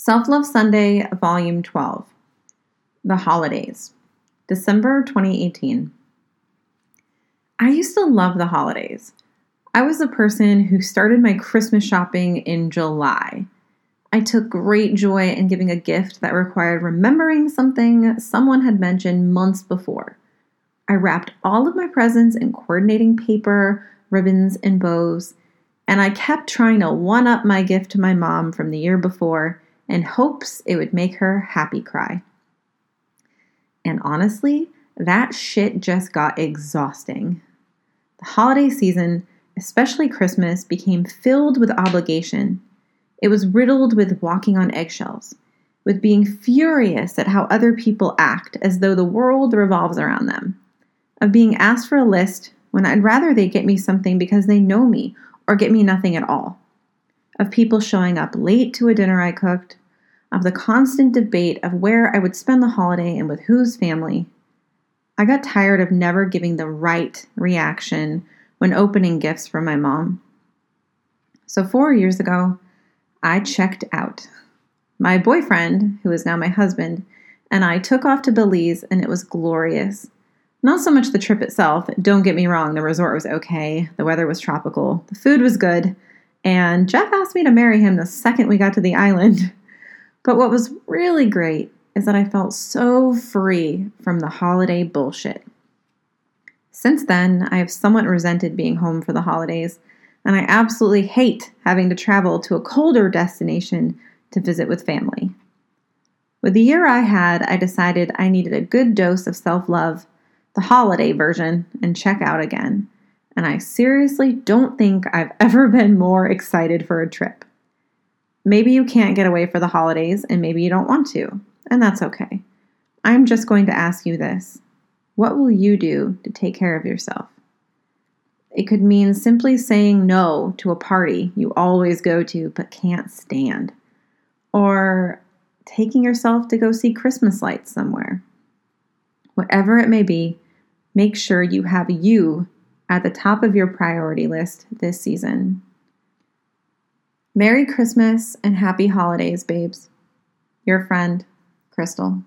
Self Love Sunday, Volume 12 The Holidays, December 2018. I used to love the holidays. I was the person who started my Christmas shopping in July. I took great joy in giving a gift that required remembering something someone had mentioned months before. I wrapped all of my presents in coordinating paper, ribbons, and bows, and I kept trying to one up my gift to my mom from the year before in hopes it would make her happy cry. And honestly, that shit just got exhausting. The holiday season, especially Christmas, became filled with obligation. It was riddled with walking on eggshells, with being furious at how other people act as though the world revolves around them, of being asked for a list when I'd rather they get me something because they know me or get me nothing at all of people showing up late to a dinner I cooked, of the constant debate of where I would spend the holiday and with whose family. I got tired of never giving the right reaction when opening gifts from my mom. So, four years ago, I checked out. My boyfriend, who is now my husband, and I took off to Belize, and it was glorious. Not so much the trip itself, don't get me wrong, the resort was okay, the weather was tropical, the food was good, and Jeff asked me to marry him the second we got to the island. But what was really great is that I felt so free from the holiday bullshit. Since then, I have somewhat resented being home for the holidays, and I absolutely hate having to travel to a colder destination to visit with family. With the year I had, I decided I needed a good dose of self love, the holiday version, and check out again. And I seriously don't think I've ever been more excited for a trip. Maybe you can't get away for the holidays and maybe you don't want to, and that's okay. I'm just going to ask you this What will you do to take care of yourself? It could mean simply saying no to a party you always go to but can't stand, or taking yourself to go see Christmas lights somewhere. Whatever it may be, make sure you have you at the top of your priority list this season. Merry Christmas and happy holidays, babes. Your friend, Crystal.